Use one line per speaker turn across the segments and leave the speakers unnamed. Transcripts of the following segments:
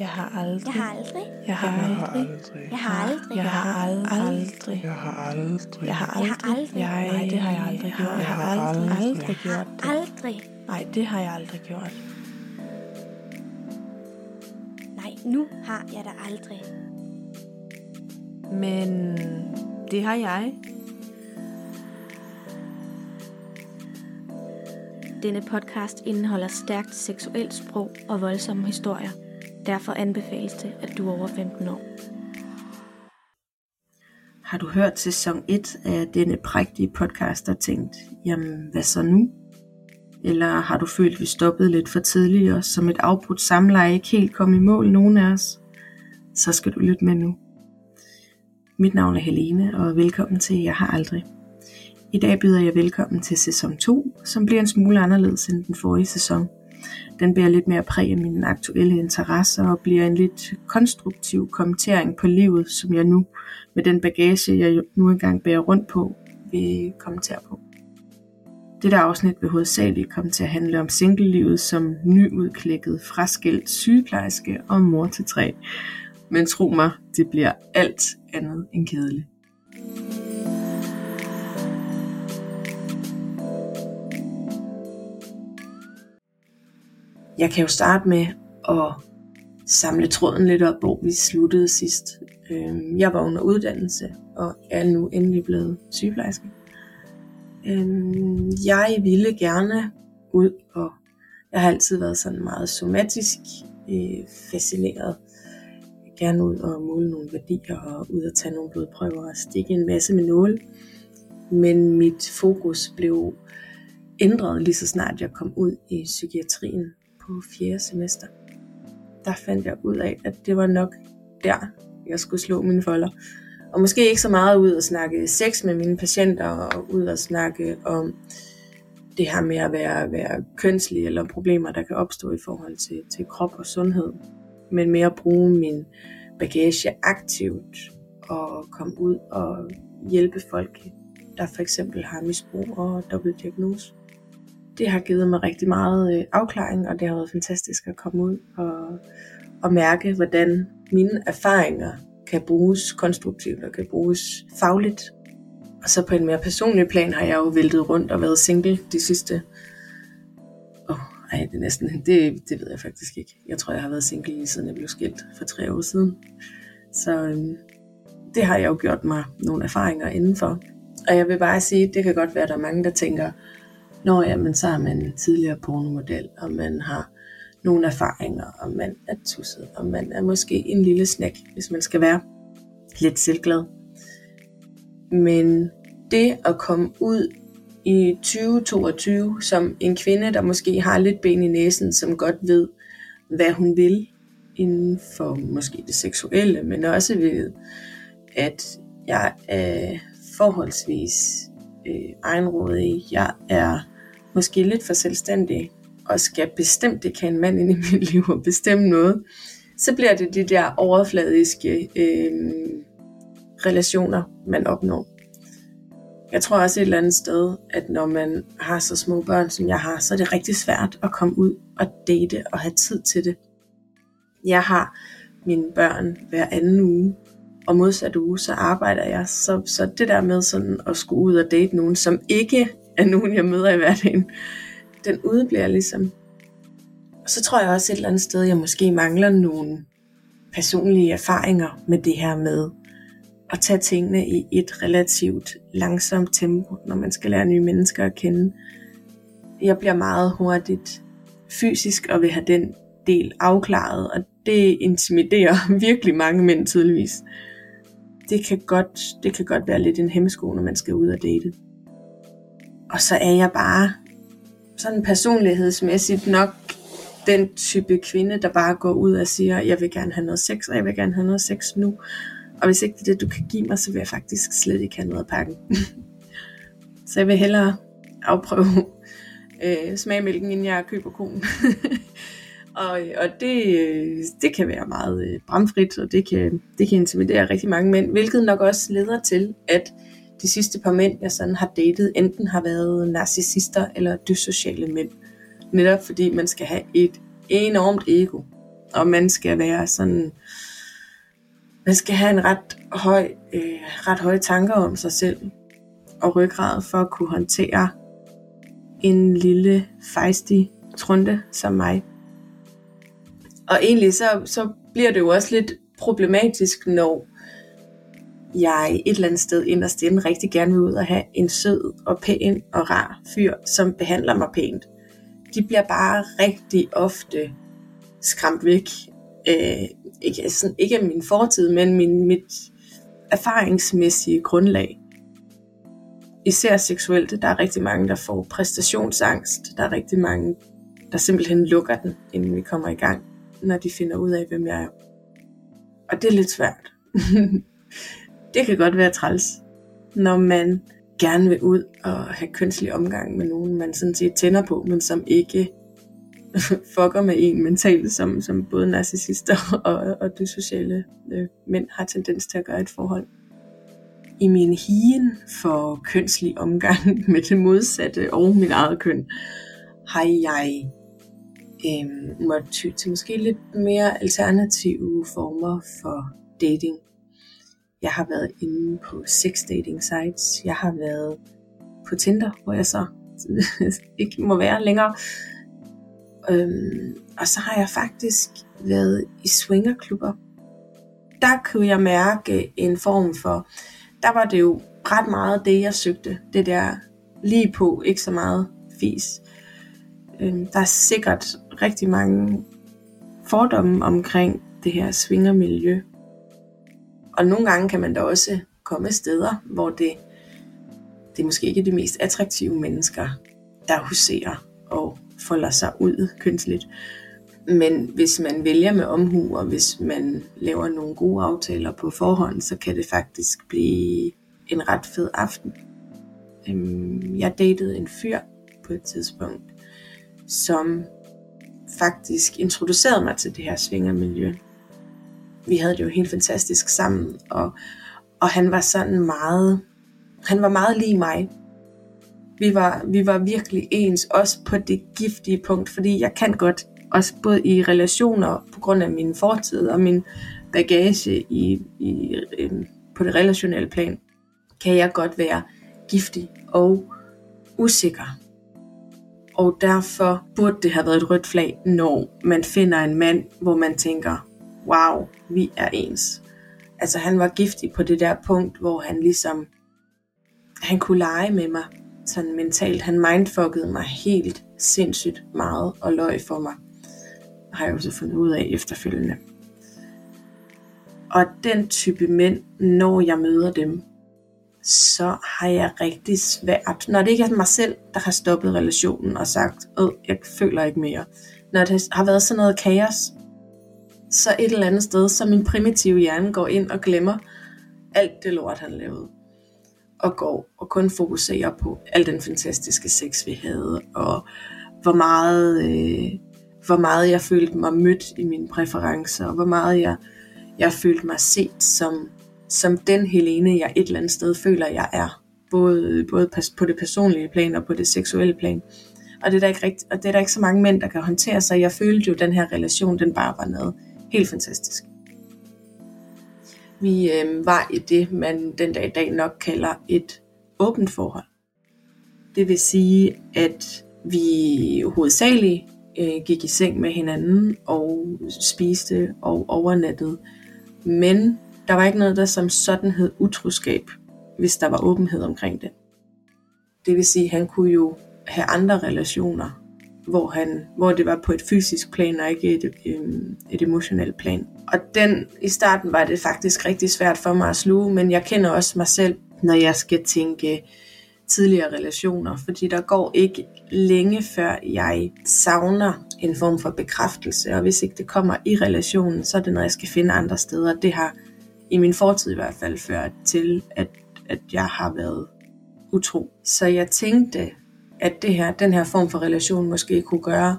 Jeg har aldrig.
Jeg har aldrig.
Jeg har aldrig.
Jeg har aldrig.
Jeg har aldrig.
Jeg har aldrig.
Jeg har
Jeg har
aldrig.
aldrig.
Jeg, nej, det har jeg aldrig gjort. Jeg har aldrig, aldrig gjort det.
Aldrig.
Nej, det har jeg aldrig gjort.
Nej, nu har jeg da aldrig.
Men det har jeg.
Denne podcast indeholder stærkt seksuelt sprog og voldsomme historier. Derfor anbefales det, at du er over 15 år.
Har du hørt sæson 1 af denne prægtige podcast og tænkt, jamen hvad så nu? Eller har du følt, at vi stoppede lidt for tidligt og som et afbrudt samleje ikke helt kom i mål nogen af os? Så skal du lytte med nu. Mit navn er Helene, og velkommen til Jeg har aldrig. I dag byder jeg velkommen til sæson 2, som bliver en smule anderledes end den forrige sæson. Den bærer lidt mere præg af mine aktuelle interesser og bliver en lidt konstruktiv kommentering på livet, som jeg nu, med den bagage, jeg nu engang bærer rundt på, vil kommentere på. Dette afsnit vil hovedsageligt komme til at handle om singlelivet som nyudklækket, fraskilt sygeplejerske og mor til tre. Men tro mig, det bliver alt andet end kedeligt. Jeg kan jo starte med at samle tråden lidt op, hvor vi sluttede sidst. Øhm, Jeg var under uddannelse, og er nu endelig blevet sygeplejerske. Øhm, Jeg ville gerne ud, og jeg har altid været sådan meget somatisk øh, fascineret. Gerne ud og måle nogle værdier, og ud og tage nogle blodprøver og stikke en masse med nåle. Men mit fokus blev ændret lige så snart jeg kom ud i psykiatrien på fjerde semester. Der fandt jeg ud af, at det var nok der, jeg skulle slå mine folder. Og måske ikke så meget ud og snakke sex med mine patienter, og ud og snakke om det her med at være, være kønslig, eller problemer, der kan opstå i forhold til, til krop og sundhed. Men mere at bruge min bagage aktivt, og komme ud og hjælpe folk, der for eksempel har misbrug og dobbeltdiagnose det har givet mig rigtig meget øh, afklaring, og det har været fantastisk at komme ud og, og mærke, hvordan mine erfaringer kan bruges konstruktivt og kan bruges fagligt. Og så på en mere personlig plan har jeg jo væltet rundt og været single de sidste... Åh, oh, ej, det er næsten... Det, det ved jeg faktisk ikke. Jeg tror, jeg har været single lige siden jeg blev skilt for tre år siden. Så øhm, det har jeg jo gjort mig nogle erfaringer indenfor. Og jeg vil bare sige, det kan godt være, at der er mange, der tænker, Nå ja, men så er man tidligere pornomodel, og man har nogle erfaringer, og man er tusset, og man er måske en lille snack, hvis man skal være lidt selvglad. Men det at komme ud i 2022 som en kvinde, der måske har lidt ben i næsen, som godt ved, hvad hun vil inden for måske det seksuelle, men også ved, at jeg er forholdsvis øh, egenrådig. Jeg er måske lidt for selvstændig, og skal bestemt ikke have en mand ind i mit liv og bestemme noget, så bliver det de der overfladiske øh, relationer, man opnår. Jeg tror også et eller andet sted, at når man har så små børn, som jeg har, så er det rigtig svært at komme ud og date og have tid til det. Jeg har mine børn hver anden uge, og modsat uge, så arbejder jeg. Så, så det der med sådan at skulle ud og date nogen, som ikke af nogen, jeg møder i hverdagen, den udebliver ligesom. Og så tror jeg også et eller andet sted, jeg måske mangler nogle personlige erfaringer med det her med at tage tingene i et relativt langsomt tempo, når man skal lære nye mennesker at kende. Jeg bliver meget hurtigt fysisk og vil have den del afklaret, og det intimiderer virkelig mange mænd tydeligvis. Det kan godt, det kan godt være lidt en hemmesko, når man skal ud og date. Og så er jeg bare sådan personlighedsmæssigt nok den type kvinde, der bare går ud og siger, jeg vil gerne have noget sex, og jeg vil gerne have noget sex nu. Og hvis ikke det er det, du kan give mig, så vil jeg faktisk slet ikke have noget pakken. så jeg vil hellere afprøve øh, smagmælken, inden jeg køber konen. og, og det, det kan være meget øh, bramfrit, og det kan, det kan intimidere rigtig mange mænd, hvilket nok også leder til, at de sidste par mænd, jeg sådan har datet, enten har været narcissister eller dyssociale mænd. Netop fordi man skal have et enormt ego og man skal være sådan, man skal have en ret høj, øh, ret høje tanker om sig selv og ryggrad for at kunne håndtere en lille fejstig trunde som mig. Og egentlig så, så bliver det jo også lidt problematisk, når jeg et eller andet sted inderst inde rigtig gerne vil ud og have en sød og pæn og rar fyr, som behandler mig pænt. De bliver bare rigtig ofte skræmt væk. Øh, ikke, sådan, ikke af min fortid, men min, mit erfaringsmæssige grundlag. Især seksuelt, der er rigtig mange, der får præstationsangst. Der er rigtig mange, der simpelthen lukker den, inden vi kommer i gang, når de finder ud af, hvem jeg er. Og det er lidt svært. det kan godt være træls, når man gerne vil ud og have kønslig omgang med nogen, man sådan set tænder på, men som ikke fucker med en mentalt, som, som både narcissister og, og de sociale øh, mænd har tendens til at gøre et forhold. I min hien for kønslig omgang med det modsatte og mit eget køn, har jeg øh, måtte ty til måske lidt mere alternative former for dating. Jeg har været inde på sex dating sites. Jeg har været på Tinder, hvor jeg så ikke må være længere. Øhm, og så har jeg faktisk været i swingerklubber. Der kunne jeg mærke en form for, der var det jo ret meget det, jeg søgte. Det der lige på, ikke så meget fis. Øhm, der er sikkert rigtig mange fordomme omkring det her svingermiljø. Og nogle gange kan man da også komme steder, hvor det, det er måske ikke de mest attraktive mennesker, der huserer og folder sig ud kønsligt. Men hvis man vælger med omhu, og hvis man laver nogle gode aftaler på forhånd, så kan det faktisk blive en ret fed aften. Øhm, jeg datede en fyr på et tidspunkt, som faktisk introducerede mig til det her svingermiljø. Vi havde det jo helt fantastisk sammen, og, og han var sådan meget, han var meget lige mig. Vi var, vi var virkelig ens, også på det giftige punkt, fordi jeg kan godt, også både i relationer på grund af min fortid og min bagage i, i, øhm, på det relationelle plan, kan jeg godt være giftig og usikker. Og derfor burde det have været et rødt flag, når man finder en mand, hvor man tænker, wow, vi er ens. Altså han var giftig på det der punkt, hvor han ligesom, han kunne lege med mig sådan mentalt. Han mindfuckede mig helt sindssygt meget og løg for mig. Har jeg jo så fundet ud af efterfølgende. Og den type mænd, når jeg møder dem, så har jeg rigtig svært, når det ikke er mig selv, der har stoppet relationen og sagt, øh, jeg føler ikke mere. Når det har været sådan noget kaos, så et eller andet sted, så min primitive hjerne går ind og glemmer alt det lort, han lavede. Og går og kun fokuserer på al den fantastiske sex, vi havde, og hvor meget, øh, hvor meget jeg følte mig mødt i mine præferencer, og hvor meget jeg, jeg følte mig set som som den Helene, jeg et eller andet sted føler, jeg er. Både, både på det personlige plan og på det seksuelle plan. Og det, er der ikke rigt, og det er der ikke så mange mænd, der kan håndtere, så jeg følte jo, at den her relation, den bare var noget helt fantastisk. Vi øh, var i det, man den dag i dag nok kalder et åbent forhold. Det vil sige, at vi hovedsageligt øh, gik i seng med hinanden og spiste og overnattede. Men der var ikke noget, der som sådan hed utroskab, hvis der var åbenhed omkring det. Det vil sige, at han kunne jo have andre relationer, hvor, han, hvor det var på et fysisk plan og ikke et, øh, et emotionelt plan. Og den, i starten var det faktisk rigtig svært for mig at sluge, men jeg kender også mig selv, når jeg skal tænke tidligere relationer, fordi der går ikke længe før jeg savner en form for bekræftelse, og hvis ikke det kommer i relationen, så er det noget, jeg skal finde andre steder. Det har i min fortid i hvert fald ført til, at, at jeg har været utro. Så jeg tænkte, at det her, den her form for relation måske kunne gøre,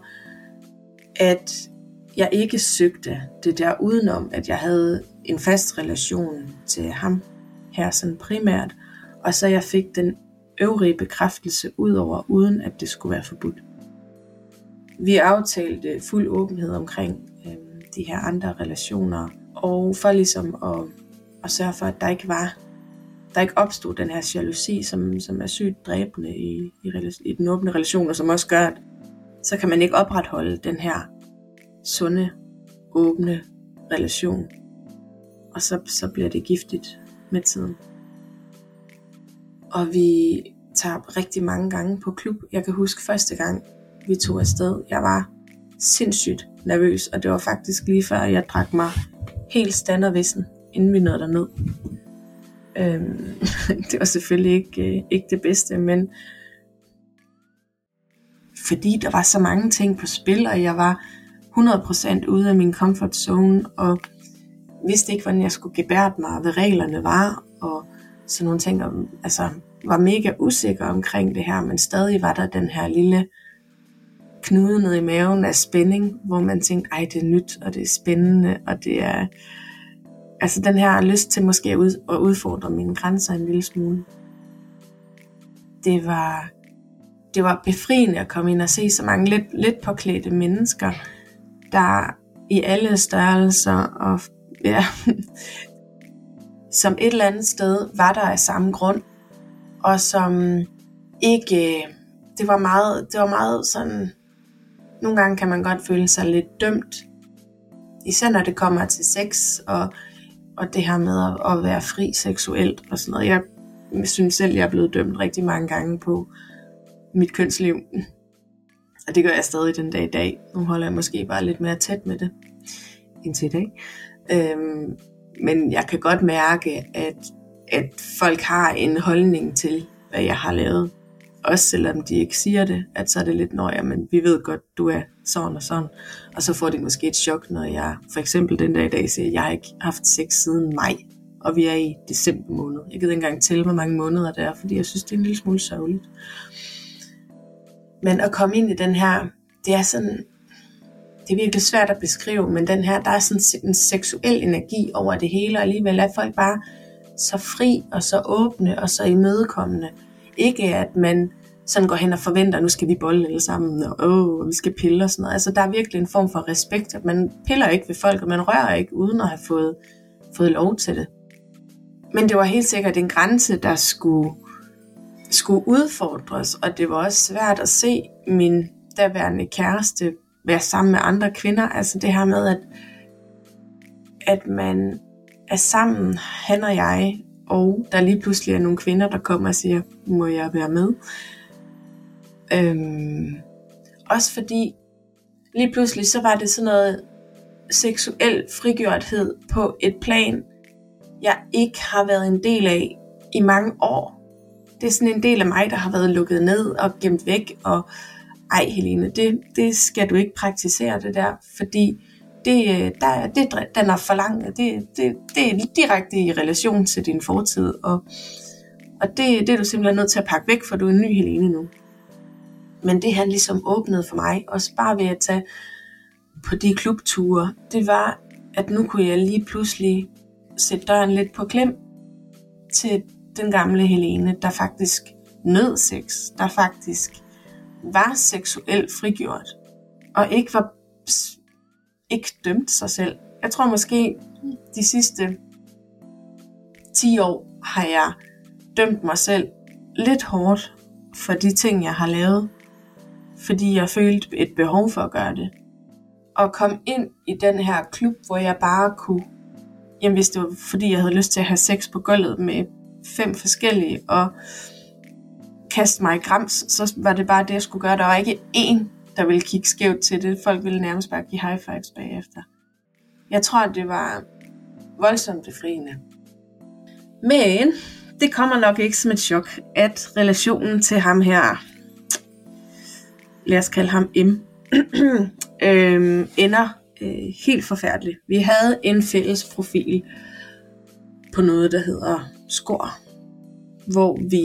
at jeg ikke søgte det der udenom, at jeg havde en fast relation til ham her sådan primært, og så jeg fik den øvrige bekræftelse udover, uden at det skulle være forbudt. Vi aftalte fuld åbenhed omkring øhm, de her andre relationer, og for ligesom at, at sørge for, at der ikke var der ikke opstod den her jalousi, som, som er sygt dræbende i, i, i den åbne relation, og som også gør, at så kan man ikke opretholde den her sunde, åbne relation. Og så, så bliver det giftigt med tiden. Og vi tager rigtig mange gange på klub. Jeg kan huske første gang, vi tog afsted. Jeg var sindssygt nervøs, og det var faktisk lige før, jeg drak mig helt standardvissen, inden vi nåede derned. Øhm, det var selvfølgelig ikke, øh, ikke det bedste, men fordi der var så mange ting på spil, og jeg var 100% ude af min comfort zone, og vidste ikke, hvordan jeg skulle gebære mig, hvad reglerne var, og sådan nogle ting, og, altså var mega usikker omkring det her, men stadig var der den her lille knude ned i maven af spænding, hvor man tænkte, ej, det er nyt, og det er spændende, og det er, altså den her lyst til måske at, ud, at udfordre mine grænser en lille smule. Det var, det var befriende at komme ind og se så mange lidt, lidt påklædte mennesker, der i alle størrelser og ja, som et eller andet sted var der af samme grund, og som ikke, det var meget, det var meget sådan, nogle gange kan man godt føle sig lidt dømt, især når det kommer til sex, og, og det her med at, at være fri seksuelt og sådan noget. Jeg synes selv, jeg er blevet dømt rigtig mange gange på mit kønsliv. Og det gør jeg stadig den dag i dag. Nu holder jeg måske bare lidt mere tæt med det indtil i dag. Øhm, men jeg kan godt mærke, at, at folk har en holdning til, hvad jeg har lavet. Også selvom de ikke siger det, at så er det lidt, når men vi ved godt, du er sådan og sådan. Og så får de måske et chok, når jeg for eksempel den dag i dag siger, at jeg har ikke haft sex siden maj, og vi er i december måned. Jeg gider ikke engang tælle, hvor mange måneder det er, fordi jeg synes, det er en lille smule sørgeligt. Men at komme ind i den her, det er sådan, det er virkelig svært at beskrive, men den her, der er sådan en seksuel energi over det hele, og alligevel er folk bare så fri og så åbne og så imødekommende. Ikke at man sådan går hen og forventer, at nu skal vi bolle alle sammen, og åh, vi skal pille og sådan noget. Altså der er virkelig en form for respekt, at man piller ikke ved folk, og man rører ikke uden at have fået, fået lov til det. Men det var helt sikkert en grænse, der skulle, skulle udfordres, og det var også svært at se min daværende kæreste være sammen med andre kvinder. Altså det her med, at, at man er sammen, han og jeg, og der lige pludselig er nogle kvinder, der kommer og siger, må jeg være med? Øhm, også fordi lige pludselig så var det sådan noget seksuel frigjorthed på et plan, jeg ikke har været en del af i mange år. Det er sådan en del af mig, der har været lukket ned og gemt væk, og ej Helene, det, det skal du ikke praktisere det der, fordi det, øh, der, det, den er for lang, det, det, det er direkte i relation til din fortid, og, og det, det er du simpelthen nødt til at pakke væk, for du er en ny Helene nu. Men det han ligesom åbnede for mig, også bare ved at tage på de klubture, det var, at nu kunne jeg lige pludselig sætte døren lidt på klem til den gamle Helene, der faktisk nød sex, der faktisk var seksuelt frigjort, og ikke var ikke dømt sig selv. Jeg tror måske de sidste 10 år har jeg dømt mig selv lidt hårdt for de ting, jeg har lavet, fordi jeg følte et behov for at gøre det. Og kom ind i den her klub, hvor jeg bare kunne, jamen hvis det var fordi jeg havde lyst til at have sex på gulvet med fem forskellige, og kaste mig i grams, så var det bare det, jeg skulle gøre. Der var ikke én, der ville kigge skævt til det. Folk ville nærmest bare give high fives bagefter. Jeg tror, det var voldsomt befriende. Men det kommer nok ikke som et chok, at relationen til ham her, lad os kalde ham M, øh, ender øh, helt forfærdeligt. Vi havde en fælles profil på noget, der hedder Skor, hvor vi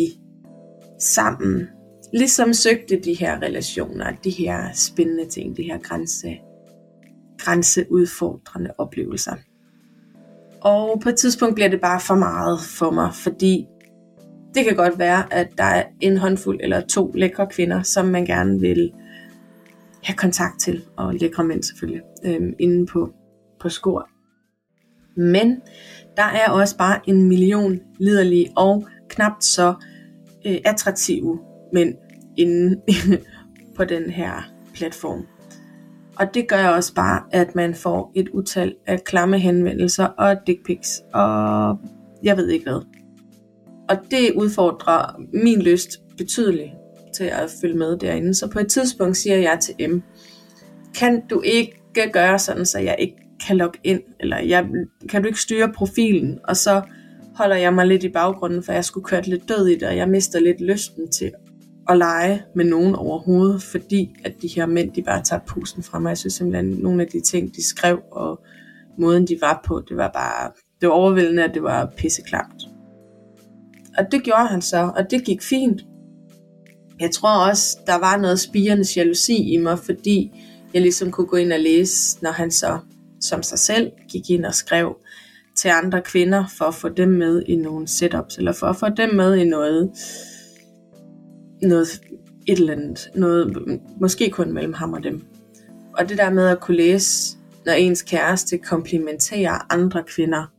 sammen ligesom søgte de her relationer, de her spændende ting, de her grænse, grænseudfordrende oplevelser. Og på et tidspunkt bliver det bare for meget for mig, fordi det kan godt være, at der er en håndfuld eller to lækre kvinder, som man gerne vil have kontakt til, og lækre mænd selvfølgelig, øhm, inde på på skor. Men der er også bare en million liderlige og knapt så øh, attraktive mænd inde på den her platform. Og det gør også bare, at man får et utal af klamme henvendelser og dick pics og jeg ved ikke hvad. Og det udfordrer min lyst betydeligt til at følge med derinde. Så på et tidspunkt siger jeg til M, kan du ikke gøre sådan, så jeg ikke kan logge ind, eller jeg, kan du ikke styre profilen, og så holder jeg mig lidt i baggrunden, for jeg skulle køre lidt død i det, og jeg mister lidt lysten til at lege med nogen overhovedet, fordi at de her mænd, de bare tager pusten fra mig. Jeg synes simpelthen, at nogle af de ting, de skrev, og måden, de var på, det var bare, det var overvældende, at det var pisseklamt. Og det gjorde han så, og det gik fint. Jeg tror også, der var noget spirende jalousi i mig, fordi jeg ligesom kunne gå ind og læse, når han så som sig selv gik ind og skrev til andre kvinder for at få dem med i nogle setups, eller for at få dem med i noget, noget et eller andet, noget, måske kun mellem ham og dem. Og det der med at kunne læse, når ens kæreste komplimenterer andre kvinder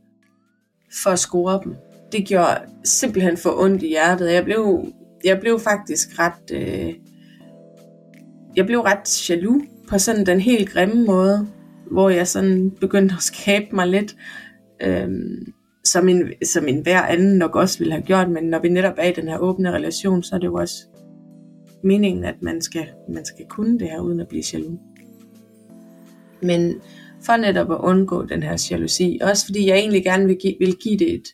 for at score dem, det gjorde simpelthen for ondt i hjertet. Jeg blev, jeg blev faktisk ret, øh, jeg blev ret jaloux på sådan den helt grimme måde, hvor jeg sådan begyndte at skabe mig lidt, øh, som, en, som en hver anden nok også ville have gjort, men når vi netop er i den her åbne relation, så er det jo også meningen, at man skal, man skal kunne det her, uden at blive jaloux. Men for netop at undgå den her jalousi, også fordi jeg egentlig gerne vil give, vil give det et,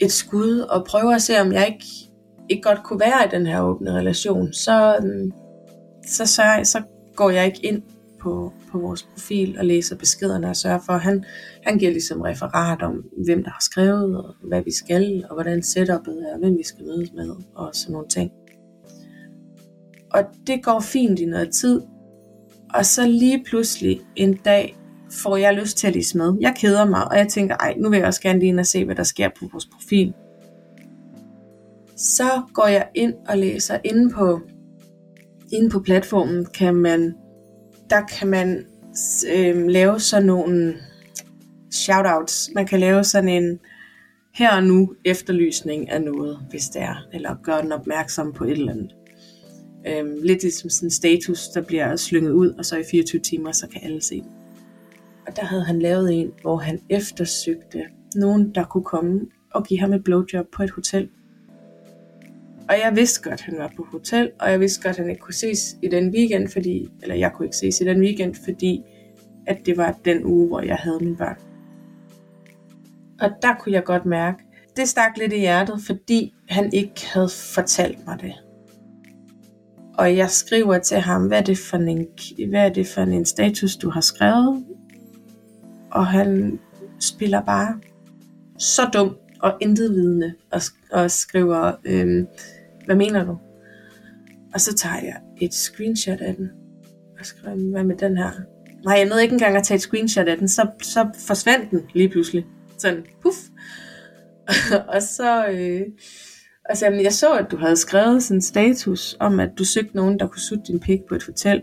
et skud, og prøve at se, om jeg ikke, ikke godt kunne være i den her åbne relation, så, øhm, så, så, så går jeg ikke ind på, på vores profil og læser beskederne og sørger for, at han, han giver ligesom referat om, hvem der har skrevet, og hvad vi skal, og hvordan setupet er, hvem vi skal mødes med, og sådan nogle ting. Og det går fint i noget tid, og så lige pludselig en dag får jeg lyst til at læse med. Jeg keder mig, og jeg tænker, ej, nu vil jeg også gerne lige ind og se, hvad der sker på vores profil. Så går jeg ind og læser inde på, inde på platformen, kan man, der kan man øh, lave sådan nogle shoutouts. Man kan lave sådan en her og nu efterlysning af noget, hvis det er, eller gøre den opmærksom på et eller andet. Øhm, lidt ligesom sådan en status, der bliver slynget ud, og så i 24 timer, så kan alle se den. Og der havde han lavet en, hvor han eftersøgte nogen, der kunne komme og give ham et blowjob på et hotel. Og jeg vidste godt, at han var på hotel, og jeg vidste godt, at han ikke kunne ses i den weekend, fordi, eller jeg kunne ikke ses i den weekend, fordi at det var den uge, hvor jeg havde min børn. Og der kunne jeg godt mærke, det stak lidt i hjertet, fordi han ikke havde fortalt mig det. Og jeg skriver til ham, hvad er det for en, hvad er det for en status, du har skrevet? Og han spiller bare så dum og intet vidne og, og skriver, øhm, hvad mener du? Og så tager jeg et screenshot af den og skriver, hvad med den her? Nej, jeg nåede ikke engang at tage et screenshot af den, så, så forsvandt den lige pludselig. Sådan, puff. og så, øh, Altså, jamen, jeg så, at du havde skrevet sådan en status om, at du søgte nogen, der kunne sutte din pik på et hotel.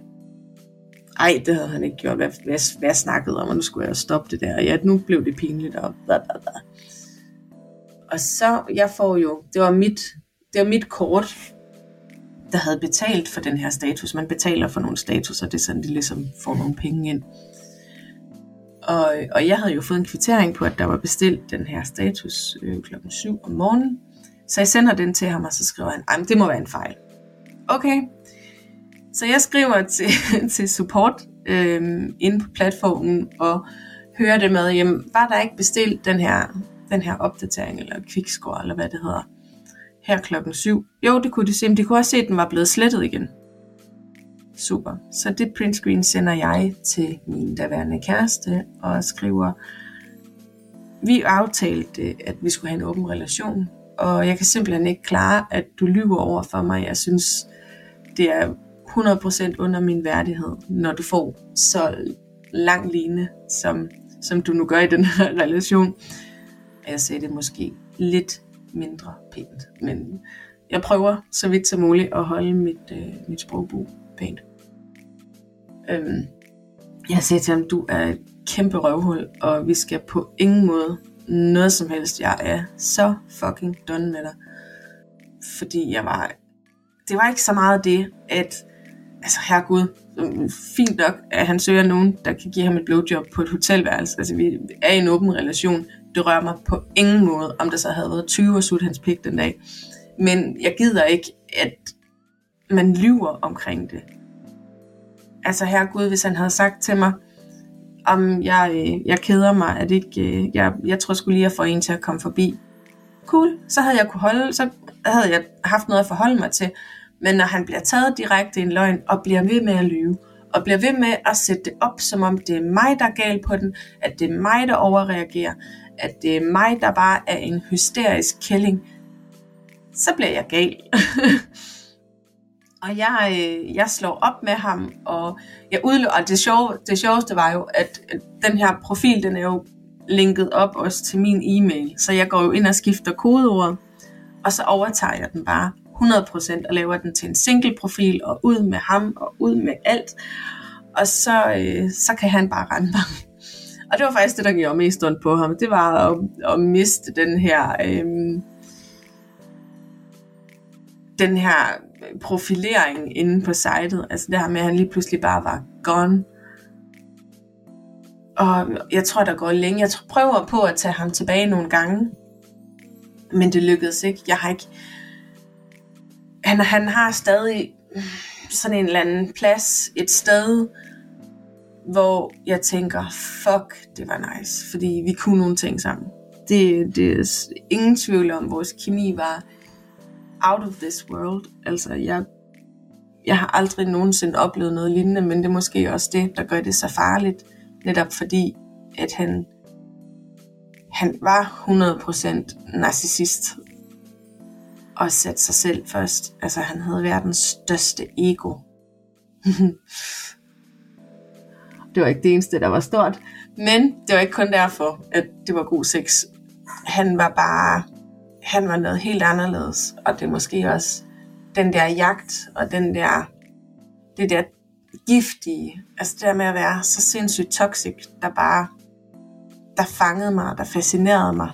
Ej, det havde han ikke gjort. Hvad, hvad, hvad snakkede om, og nu skulle jeg stoppe det der. Ja, nu blev det pinligt. Og, bla, bla, bla. og så, jeg får jo, det var mit, det var mit kort, der havde betalt for den her status. Man betaler for nogle status, og det er sådan, de ligesom får nogle penge ind. Og, og jeg havde jo fået en kvittering på, at der var bestilt den her status øh, klokken 7 om morgenen. Så jeg sender den til ham, og så skriver han, det må være en fejl. Okay. Så jeg skriver til, til support øh, inde på platformen, og hører det med, jamen, var der ikke bestilt den her, den her opdatering, eller quickscore, eller hvad det hedder, her klokken 7? Jo, det kunne de se, men de kunne også se, at den var blevet slettet igen. Super. Så det printscreen sender jeg til min daværende kæreste, og skriver, vi aftalte, at vi skulle have en åben relation, og jeg kan simpelthen ikke klare, at du lyver over for mig. Jeg synes, det er 100% under min værdighed, når du får så lang line, som, som du nu gør i den her relation. Jeg sagde det måske lidt mindre pænt, men jeg prøver så vidt som muligt at holde mit, øh, mit sprogbrug pænt. Øhm, jeg sagde til ham, du er, kæmpe røvhul, og vi skal på ingen måde noget som helst. Jeg er så fucking done med dig. Fordi jeg var... Det var ikke så meget det, at... Altså, herregud, fint nok, at han søger nogen, der kan give ham et blowjob på et hotelværelse. Altså, vi er i en åben relation. Det rører mig på ingen måde, om det så havde været 20 og sut hans pik den dag. Men jeg gider ikke, at man lyver omkring det. Altså, herregud, hvis han havde sagt til mig, om jeg, øh, jeg keder mig, at ikke, øh, jeg, jeg tror skulle lige at få en til at komme forbi. Cool, så havde jeg kunne holde, så havde jeg haft noget at forholde mig til. Men når han bliver taget direkte i en løgn, og bliver ved med at lyve, og bliver ved med at sætte det op, som om det er mig, der er gal på den, at det er mig, der overreagerer, at det er mig, der bare er en hysterisk kælling, så bliver jeg gal. og jeg, øh, jeg slår op med ham, og, jeg udløber, og det, sjove, det sjoveste var jo, at den her profil, den er jo linket op også til min e-mail, så jeg går jo ind og skifter kodeordet, og så overtager jeg den bare 100% og laver den til en single profil, og ud med ham, og ud med alt, og så, øh, så kan han bare rende mig. Og det var faktisk det, der gjorde mest ondt på ham. Det var at, at miste den her, øh, den her profilering inde på sitet. Altså det her med, at han lige pludselig bare var gone. Og jeg tror, der går længe. Jeg prøver på at tage ham tilbage nogle gange. Men det lykkedes ikke. Jeg har ikke... Han, han har stadig sådan en eller anden plads, et sted, hvor jeg tænker, fuck, det var nice, fordi vi kunne nogle ting sammen. Det, det er ingen tvivl om, vores kemi var out of this world. Altså, jeg, jeg har aldrig nogensinde oplevet noget lignende, men det er måske også det, der gør det så farligt. Netop fordi, at han, han var 100% narcissist og satte sig selv først. Altså, han havde verdens største ego. det var ikke det eneste, der var stort. Men det var ikke kun derfor, at det var god sex. Han var bare han var noget helt anderledes. Og det er måske også den der jagt, og den der, det der giftige, altså det der med at være så sindssygt toxic, der bare, der fangede mig, der fascinerede mig.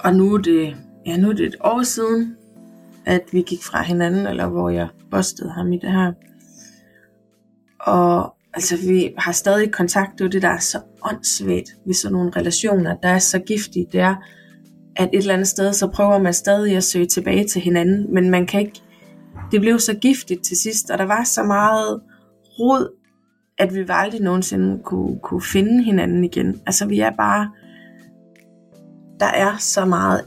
Og nu er det, ja, nu er det et år siden, at vi gik fra hinanden, eller hvor jeg bostede ham i det her. Og altså, vi har stadig kontakt, det er det, der er så åndssvagt ved sådan nogle relationer, der er så giftige. Det er, at et eller andet sted, så prøver man stadig at søge tilbage til hinanden, men man kan ikke, det blev så giftigt til sidst, og der var så meget rod, at vi aldrig nogensinde kunne, kunne finde hinanden igen. Altså vi er bare, der er så meget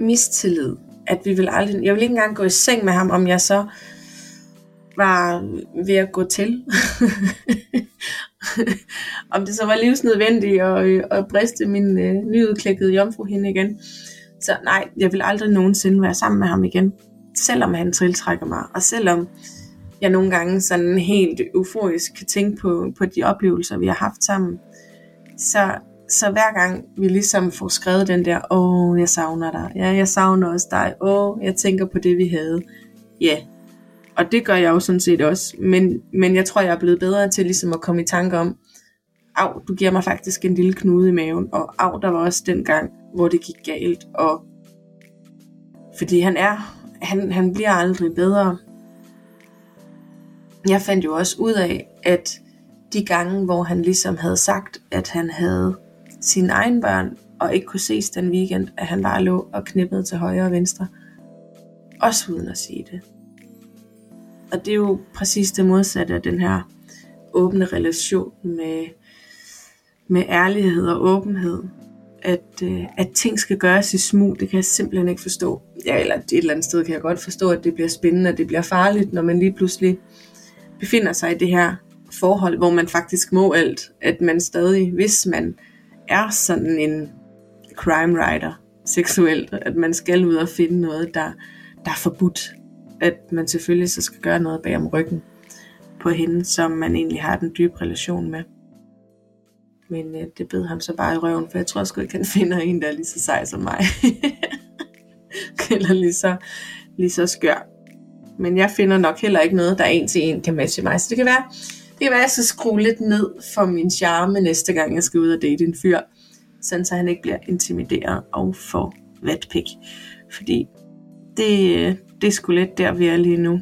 mistillid, at vi vil aldrig, jeg vil ikke engang gå i seng med ham, om jeg så var ved at gå til. om det så var livsnødvendigt at, øh, at briste min øh, nyudklækkede jomfruhinde igen. Så nej, jeg vil aldrig nogensinde være sammen med ham igen. Selvom han tiltrækker mig, og selvom jeg nogle gange sådan helt euforisk kan tænke på, på de oplevelser, vi har haft sammen, så, så hver gang vi ligesom får skrevet den der, åh, jeg savner dig, ja, jeg savner også dig, åh, jeg tænker på det, vi havde, ja, og det gør jeg jo sådan set også. Men, men jeg tror, jeg er blevet bedre til ligesom at komme i tanke om, af, du giver mig faktisk en lille knude i maven, og af, der var også den gang, hvor det gik galt, og fordi han er, han, han bliver aldrig bedre. Jeg fandt jo også ud af, at de gange, hvor han ligesom havde sagt, at han havde sine egne børn, og ikke kunne ses den weekend, at han bare lå og knippede til højre og venstre. Også uden at sige det. Og det er jo præcis det modsatte af den her åbne relation med, med ærlighed og åbenhed. At, øh, at ting skal gøres i smug, det kan jeg simpelthen ikke forstå. Ja, eller et eller andet sted kan jeg godt forstå, at det bliver spændende, og det bliver farligt, når man lige pludselig befinder sig i det her forhold, hvor man faktisk må alt. At man stadig, hvis man er sådan en crime writer seksuelt, at man skal ud og finde noget, der, der er forbudt at man selvfølgelig så skal gøre noget bag om ryggen på hende, som man egentlig har den dybe relation med. Men øh, det bed ham så bare i røven, for jeg tror sgu ikke, han finder en, der er lige så sej som mig. Eller lige så, lige så skør. Men jeg finder nok heller ikke noget, der en til en kan matche mig. Så det kan være, Det kan være, at jeg skal skrue lidt ned for min charme næste gang, jeg skal ud og date en fyr. Sådan så han ikke bliver intimideret og får vatpik. Fordi det, øh, det er sgu lidt der, vi er lige nu.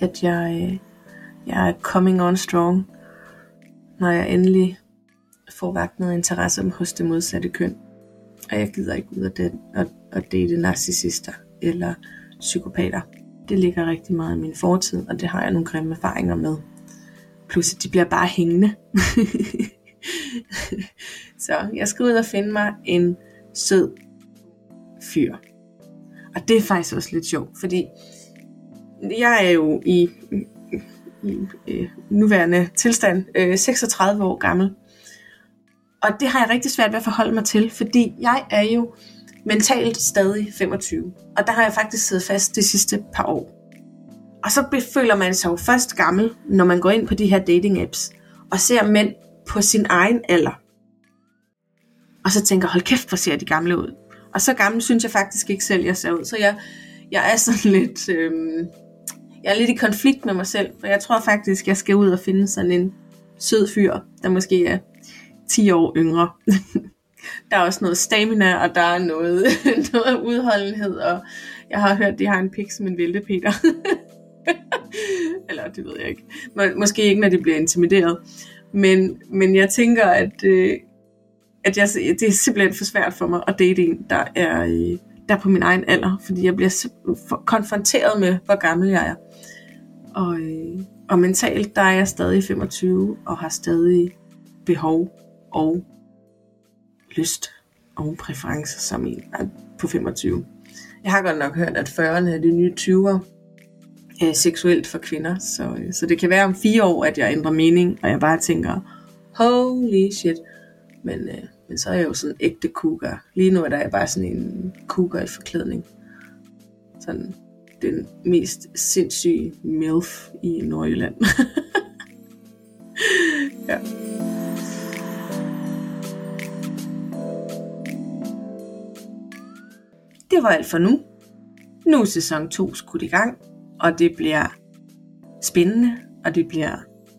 At jeg, øh, jeg er coming on strong, når jeg endelig får vagt noget interesse hos det modsatte køn. Og jeg gider ikke ud af den og, og date narcissister eller psykopater. Det ligger rigtig meget i min fortid, og det har jeg nogle grimme erfaringer med. Plus at de bliver bare hængende. så jeg skal ud og finde mig en sød fyr. Og det er faktisk også lidt sjovt, fordi jeg er jo i, i i nuværende tilstand øh, 36 år gammel. Og det har jeg rigtig svært ved at forholde mig til, fordi jeg er jo mentalt stadig 25. Og der har jeg faktisk siddet fast de sidste par år. Og så føler man sig jo først gammel, når man går ind på de her dating apps og ser mænd på sin egen alder. Og så tænker, hold kæft, hvor ser de gamle ud. Og så gammel synes jeg faktisk ikke selv, jeg ser ud. Så jeg, jeg er sådan lidt... Øh, jeg er lidt i konflikt med mig selv, for jeg tror faktisk, jeg skal ud og finde sådan en sød fyr, der måske er 10 år yngre. der er også noget stamina, og der er noget, noget udholdenhed, og jeg har hørt, de har en pik som en Peter. Eller det ved jeg ikke. Måske ikke, når de bliver intimideret. Men, men jeg tænker, at, øh, at jeg, det er simpelthen for svært for mig at date en, der er, øh, der er på min egen alder. Fordi jeg bliver konfronteret med, hvor gammel jeg er. Og, øh, og mentalt, der er jeg stadig 25 og har stadig behov og lyst og præferencer som en øh, på 25. Jeg har godt nok hørt, at 40'erne er de nye 20'er øh, seksuelt for kvinder, så, så det kan være om fire år, at jeg ændrer mening, og jeg bare tænker, holy shit. Men, øh, men så er jeg jo sådan en ægte cougar. Lige nu er der bare sådan en cougar i forklædning. Sådan den mest sindssyge MILF i Nordjylland. ja. Det var alt for nu. Nu er sæson 2 skudt i gang, og det bliver spændende, og det bliver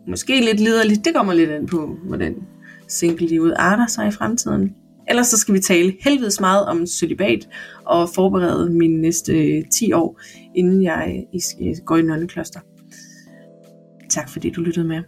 måske lidt liderligt. Det kommer lidt an på, hvordan single-livet arter sig i fremtiden. Ellers så skal vi tale helvedes meget om celibat og forberede mine næste 10 år, inden jeg går i nonnekloster. Tak fordi du lyttede med.